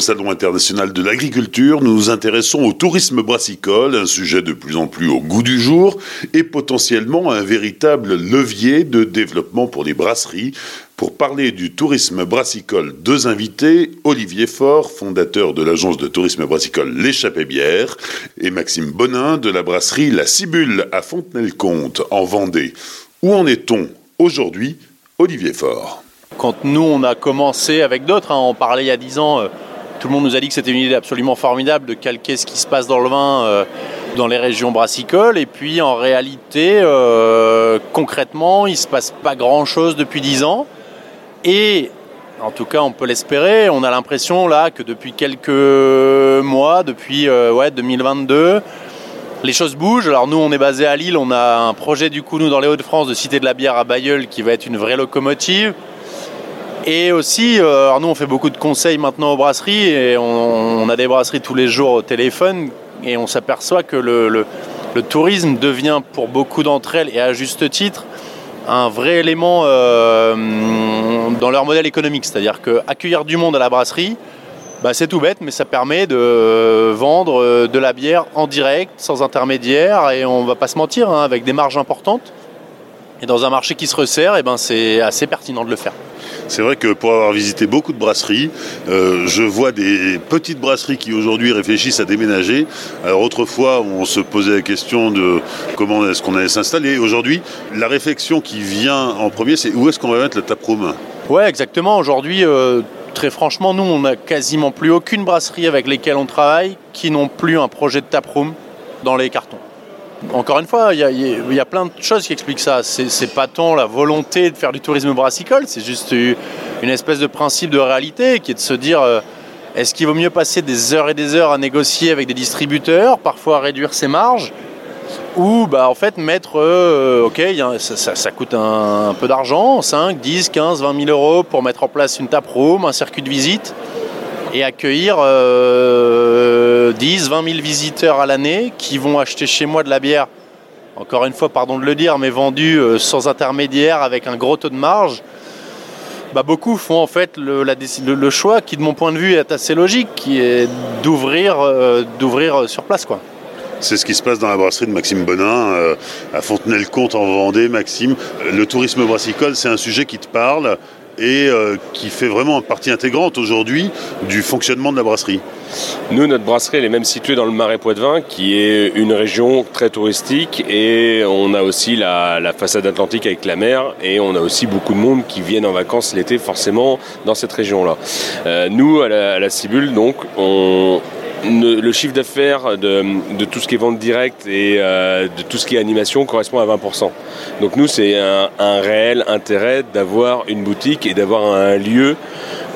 Au Salon international de l'agriculture, nous nous intéressons au tourisme brassicole, un sujet de plus en plus au goût du jour et potentiellement un véritable levier de développement pour les brasseries. Pour parler du tourisme brassicole, deux invités, Olivier Faure, fondateur de l'agence de tourisme brassicole L'échappée bière, et Maxime Bonin de la brasserie La Cibule à Fontenay-le-Comte en Vendée. Où en est-on aujourd'hui, Olivier Faure? Quand nous on a commencé avec d'autres, hein, on parlait il y a dix ans. Euh, tout le monde nous a dit que c'était une idée absolument formidable de calquer ce qui se passe dans le vin euh, dans les régions brassicoles. Et puis en réalité, euh, concrètement, il ne se passe pas grand-chose depuis 10 ans. Et en tout cas, on peut l'espérer. On a l'impression là que depuis quelques mois, depuis euh, ouais, 2022, les choses bougent. Alors nous, on est basé à Lille. On a un projet du coup, nous, dans les Hauts-de-France, de Cité de la Bière à Bayeul, qui va être une vraie locomotive. Et aussi, euh, nous on fait beaucoup de conseils maintenant aux brasseries et on, a des brasseries tous les jours au téléphone et on s'aperçoit que le, tourisme devient pour beaucoup d'entre elles, et à juste titre, un vrai élément euh, dans leur modèle économique. C'est-à-dire qu'accueillir du monde à la brasserie, bah, c'est tout bête, mais ça permet de vendre euh, de la bière en direct, sans intermédiaire, et on va pas se mentir, hein, avec des marges importantes. Et dans un marché qui se resserre, eh ben c'est assez pertinent de le faire. C'est vrai que pour avoir visité beaucoup de brasseries, euh, je vois des petites brasseries qui aujourd'hui réfléchissent à déménager. Alors autrefois, on se posait la question de comment est-ce qu'on allait s'installer. Aujourd'hui, la réflexion qui vient en premier, c'est où est-ce qu'on va mettre le taproom Ouais, exactement. Aujourd'hui, euh, très franchement, nous, on n'a quasiment plus aucune brasserie avec lesquelles on travaille qui n'ont plus un projet de taproom dans les cartons. Encore une fois, il y, a plein de choses qui expliquent ça. C'est pas tant la volonté de faire du tourisme brassicole, c'est juste une espèce de principe de réalité qui est de se dire euh, est-ce qu'il vaut mieux passer des heures et des heures à négocier avec des distributeurs, parfois réduire ses marges, ou bah, en fait mettre, euh, ok, ça, coûte un, peu d'argent, 5, 10, 15, 20 000 euros pour mettre en place une taproom, un circuit de visite et accueillir 10, 20 000 visiteurs à l'année qui vont acheter chez moi de la bière, encore une fois, pardon de le dire, mais vendue euh, sans intermédiaire avec un gros taux de marge. Bah, beaucoup font en fait le, choix qui, de mon point de vue, est assez logique, qui est d'ouvrir euh, d'ouvrir sur place. C'est ce qui se passe dans la brasserie de Maxime Bonin, euh, à Fontenay-le-Comte en Vendée. Maxime, le tourisme brassicole, c'est un sujet qui te parle et euh, qui fait vraiment partie intégrante aujourd'hui du fonctionnement de la brasserie. Nous, notre brasserie, elle est même située dans le Marais Poitevin, qui est une région très touristique, et on a aussi la, façade atlantique avec la mer, et on a aussi beaucoup de monde qui viennent en vacances l'été, forcément, dans cette région-là. Euh, nous, à la, à la Cibule, donc, on, le chiffre d'affaires de, tout ce qui est vente directe et euh, de tout ce qui est animation correspond à 20%. Donc nous, c'est un, un, réel intérêt d'avoir une boutique et d'avoir un lieu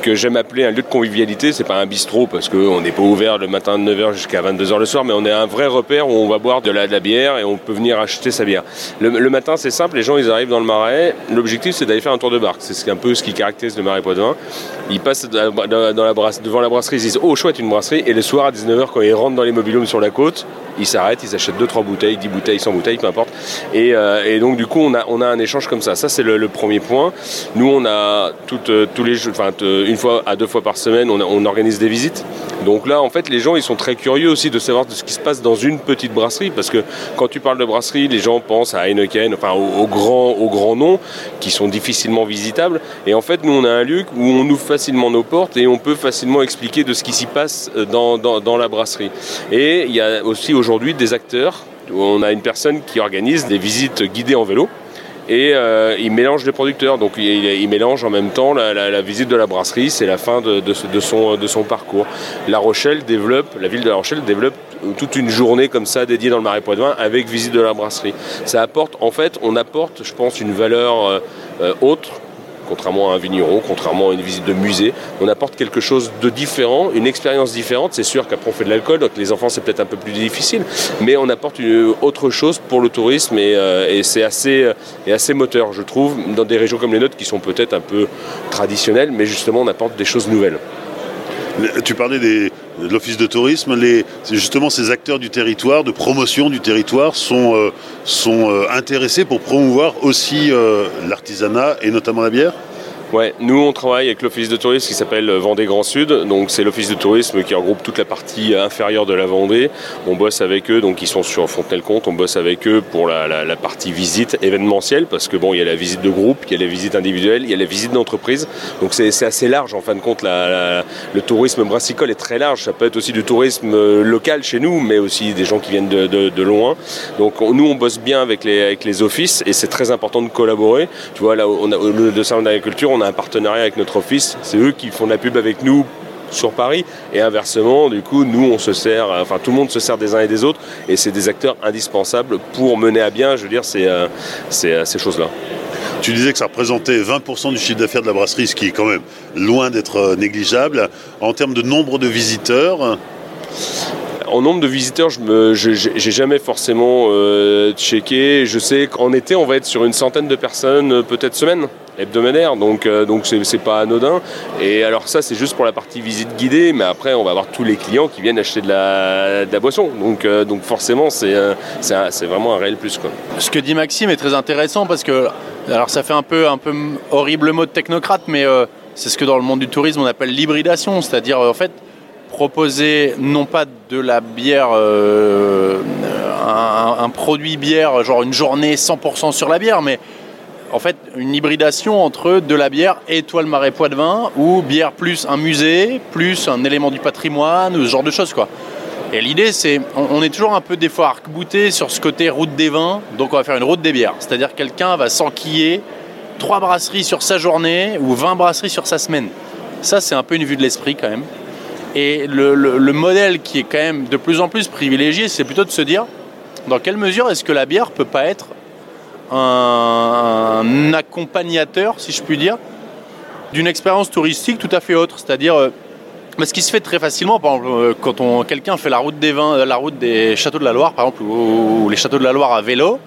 que j'aime appeler un lieu de convivialité. C'est pas un bistrot parce qu'on n'est pas ouvert le matin de 9h jusqu'à 22h le soir, mais on est un vrai repère où on va boire de la, bière et on peut venir acheter sa bière. Le, matin, c'est simple, les gens ils arrivent dans le marais. L'objectif, c'est d'aller faire un tour de barque. C'est un peu ce qui caractérise le marais Poitevin. Ils passent devant la brasserie, ils disent Oh, chouette, une brasserie. Et le soir à 19h, quand ils rentrent dans les mobilhomes sur la côte, ils s'arrêtent, ils achètent 2-3 bouteilles, 10 bouteilles, 100 bouteilles, peu importe. Euh, et, donc, du coup, on a, un échange comme ça. Ça, c'est le, premier point. Nous, on a euh, tous les jours, enfin, une fois à deux fois par semaine, on, organise des visites. Donc là, en fait, les gens, ils sont très curieux aussi de savoir de ce qui se passe dans une petite brasserie. Parce que quand tu parles de brasserie, les gens pensent à Heineken, enfin, aux, grands, aux grands noms qui sont difficilement visitables. Et en fait, nous, on a un lieu où on ouvre facilement nos portes et on peut facilement expliquer de ce qui s'y passe euh, dans, dans la brasserie. Et il y a aussi aujourd'hui des acteurs. On a une personne qui organise des visites guidées en vélo et euh, il mélange les producteurs. Donc il, mélange en même temps la, visite de la brasserie, c'est la fin de, son, parcours. La Rochelle développe, la ville de La Rochelle développe toute une journée comme ça dédiée dans le Marais Poitevin avec visite de la brasserie. Ça apporte, en fait, on apporte, je pense, une valeur euh, euh, autre contrairement à un vigneron, contrairement à une visite de musée. On apporte quelque chose de différent, une expérience différente. C'est sûr qu'après on fait de l'alcool, donc les enfants c'est peut-être un peu plus difficile, mais on apporte autre chose pour le tourisme et, euh, c'est assez, assez moteur, je trouve, dans des régions comme les nôtres qui sont peut-être un peu traditionnelles, mais justement on apporte des choses nouvelles. Tu parlais de l'office de tourisme. Justement, ces acteurs du territoire, de promotion du territoire, sont, euh, euh, intéressés pour promouvoir aussi euh, l'artisanat et notamment la bière Ouais, nous on travaille avec l'office de tourisme qui s'appelle Vendée Grand Sud. Donc c'est l'office de tourisme qui regroupe toute la partie inférieure de la Vendée. On bosse avec eux, donc ils sont sur Fontenay-le-Comte. On bosse avec eux pour la, partie visite événementielle parce que bon, il y a la visite de groupe, il y a la visite individuelle, il y a la visite d'entreprise. Donc c'est assez large en fin de compte. le tourisme brassicole est très large. Ça peut être aussi du tourisme euh, local chez nous, mais aussi des gens qui viennent de, loin. Donc nous on bosse bien avec les, offices et c'est très important de collaborer. Tu vois, là, de salon d'agriculture, on a un partenariat avec notre office. C'est eux qui font la pub avec nous sur Paris et inversement du coup nous on se sert enfin tout le monde se sert des uns et des autres et c'est des acteurs indispensables pour mener à bien je veux dire ces, euh, euh, ces, choses là tu disais que ça représentait 20% du chiffre d'affaires de la brasserie, ce qui est quand même loin d'être euh, négligeable. En termes de nombre de visiteurs en nombre de visiteurs, je n'ai jamais forcément euh, checké. Je sais qu'en été, on va être sur une centaine de personnes, euh, peut-être semaine hebdomadaire, donc euh, donc c'est pas anodin. Et alors ça, c'est juste pour la partie visite guidée, mais après, on va avoir tous les clients qui viennent acheter de la, boisson. Donc donc forcément, c'est vraiment un réel plus quoi. Ce que dit Maxime est très intéressant parce que alors ça fait un peu un peu horrible mot de technocrate, mais c'est ce que dans le monde du tourisme on appelle l'hybridation, c'est-à-dire en fait proposer non pas de la bière, euh, un, produit bière, genre une journée 100% sur la bière, mais en fait une hybridation entre de la bière étoile marais poids de vin ou bière plus un musée, plus un élément du patrimoine, ce genre de choses quoi. Et l'idée c'est, on, est toujours un peu des fois arc-bouté sur ce côté route des vins, donc on va faire une route des bières, c'est-à-dire quelqu'un va s'enquiller trois brasseries sur sa journée ou 20 brasseries sur sa semaine. Ça c'est un peu une vue de l'esprit quand même. Et le, modèle qui est quand même de plus en plus privilégié, c'est plutôt de se dire dans quelle mesure est-ce que la bière peut pas être un, accompagnateur, si je puis dire, d'une expérience touristique tout à fait autre. C'est-à-dire, euh, ce qui se fait très facilement, par exemple, euh, quand quelqu'un fait la route des vins, euh, la route des châteaux de la Loire, par exemple, ou, les châteaux de la Loire à vélo,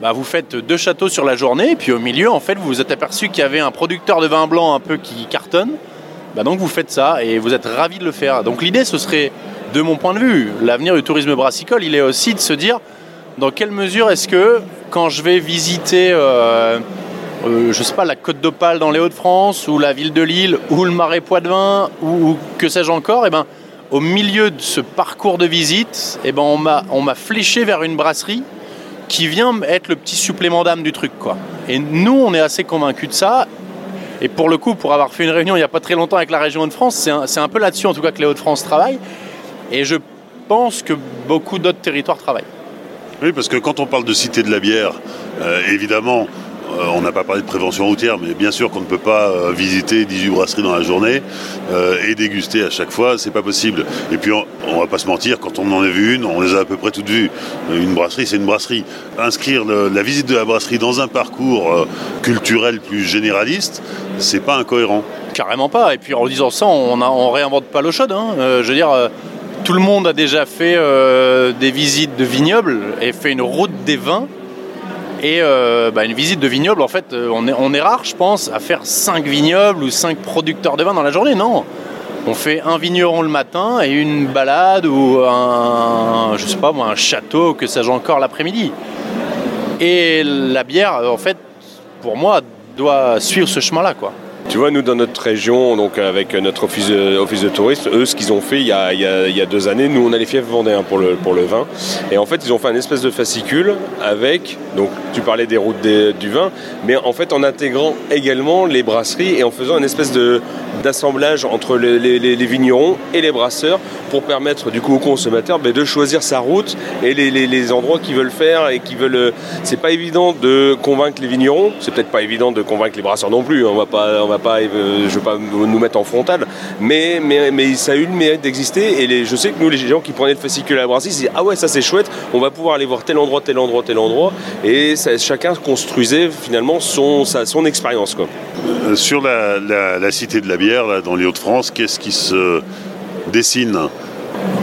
bah, vous faites deux châteaux sur la journée, et puis au milieu, en fait, vous vous êtes aperçu qu'il y avait un producteur de vin blanc un peu qui cartonne, bah, donc vous faites ça et vous êtes ravi de le faire. Donc l'idée, ce serait, de mon point de vue, l'avenir du tourisme brassicole, il est aussi de se dire dans quelle mesure est-ce que quand je vais visiter, euh, euh, je sais pas, la Côte d'Opale dans les Hauts-de-France, ou la ville de Lille, ou le Marais Poitevin, ou, ou que sais-je encore, eh ben, au milieu de ce parcours de visite, eh ben, on m'a fléché vers une brasserie qui vient être le petit supplément d'âme du truc. Quoi. Et nous, on est assez convaincus de ça. Et pour le coup, pour avoir fait une réunion il n'y a pas très longtemps avec la région de France, c'est un, peu là-dessus en tout cas que les Hauts-de-France travaillent. Et je pense que beaucoup d'autres territoires travaillent. Oui, parce que quand on parle de cité de la bière, euh, évidemment, euh, on n'a pas parlé de prévention routière, mais bien sûr qu'on ne peut pas euh, visiter 18 brasseries dans la journée et déguster à chaque fois, c'est pas possible. Et puis on, on, va pas se mentir, quand on en a vu une, on les a à peu près toutes vues. Une brasserie, c'est une brasserie. Inscrire la visite de la brasserie dans un parcours culturel plus généraliste, c'est pas incohérent. Carrément pas. Et puis en disant ça, on, ne réinvente pas l'eau chaude. Hein. je veux dire tout le monde a déjà fait des visites de vignobles et fait une route des vins. Et euh, bah, une visite de vignoble, en fait, euh, on est, rare, je pense, à faire 5 vignobles ou 5 producteurs de vin dans la journée. Non. On fait un vigneron le matin et une balade ou un, je sais pas un château, que sais-je encore l'après-midi. Et la bière, en fait, pour moi, doit suivre ce chemin-là. Tu vois, nous, dans notre région, donc avec notre office de, office tourisme, eux, ce qu'ils ont fait il y, a, deux années, nous, on a les fiefs vendéens pour le, pour le vin. Et en fait, ils ont fait un espèce de fascicule avec, donc tu parlais des routes du vin, mais en fait, en intégrant également les brasseries et en faisant un espèce de, d'assemblage entre les, vignerons et les brasseurs pour permettre du coup aux consommateurs ben, de choisir sa route et les, endroits qu'ils veulent faire et qui veulent. C'est pas évident de convaincre les vignerons, c'est peut-être pas évident de convaincre les brasseurs non plus. On va pas, on va pas, euh, je veux pas nous mettre en frontal, mais, mais, mais ça a eu le mérite d'exister. Et je sais que nous, les gens qui prenaient le fascicule à la brasserie, ils disaient Ah ouais, ça c'est chouette, on va pouvoir aller voir tel endroit, tel endroit, tel endroit. Et chacun construisait finalement son, son expérience. Euh, sur la, cité de la bière, dans les Hauts-de-France, qu'est-ce qui se dessine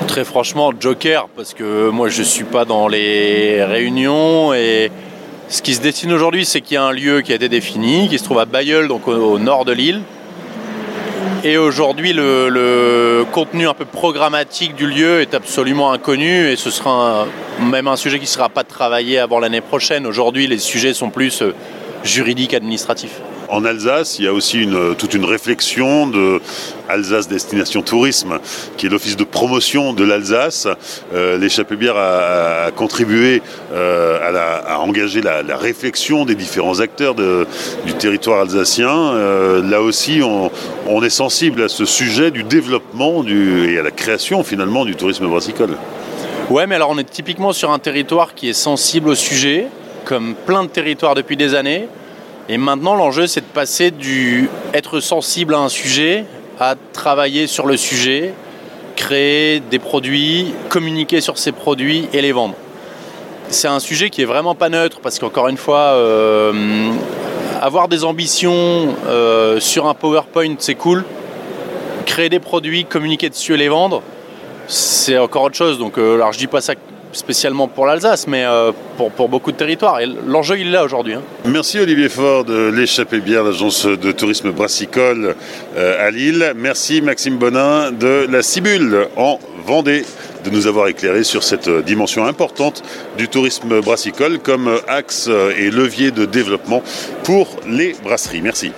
Très franchement, Joker, parce que moi je ne suis pas dans les réunions et ce qui se dessine aujourd'hui, c'est qu'il y a un lieu qui a été défini, qui se trouve à Bayeul, donc au, nord de l'île. Et aujourd'hui, le, contenu un peu programmatique du lieu est absolument inconnu et ce sera même un sujet qui ne sera pas travaillé avant l'année prochaine. Aujourd'hui, les sujets sont plus, euh, juridique, administratif. En Alsace, il y a aussi toute une réflexion de Alsace Destination Tourisme, qui est l'office de promotion de l'Alsace. Euh, bière a, contribué euh, à, engager la, réflexion des différents acteurs du territoire alsacien. Euh, là aussi, on, est sensible à ce sujet du développement et à la création finalement du tourisme brassicole. Ouais, mais alors on est typiquement sur un territoire qui est sensible au sujet, comme plein de territoires depuis des années. Et maintenant, l'enjeu, c'est de passer du être sensible à un sujet à travailler sur le sujet, créer des produits, communiquer sur ces produits et les vendre. C'est un sujet qui est vraiment pas neutre parce qu'encore une fois, euh, avoir des ambitions euh, sur un PowerPoint, c'est cool. Créer des produits, communiquer dessus et les vendre, c'est encore autre chose. Donc, euh, alors je dis pas ça spécialement pour l'Alsace, mais euh, pour, beaucoup de territoires. Et l'enjeu, il est là aujourd'hui. Hein. Merci Olivier Ford de l'échappée bière, l'agence de tourisme brassicole euh, à Lille. Merci Maxime Bonin de la Cibule en Vendée de nous avoir éclairé sur cette dimension importante du tourisme brassicole comme axe et levier de développement pour les brasseries. Merci.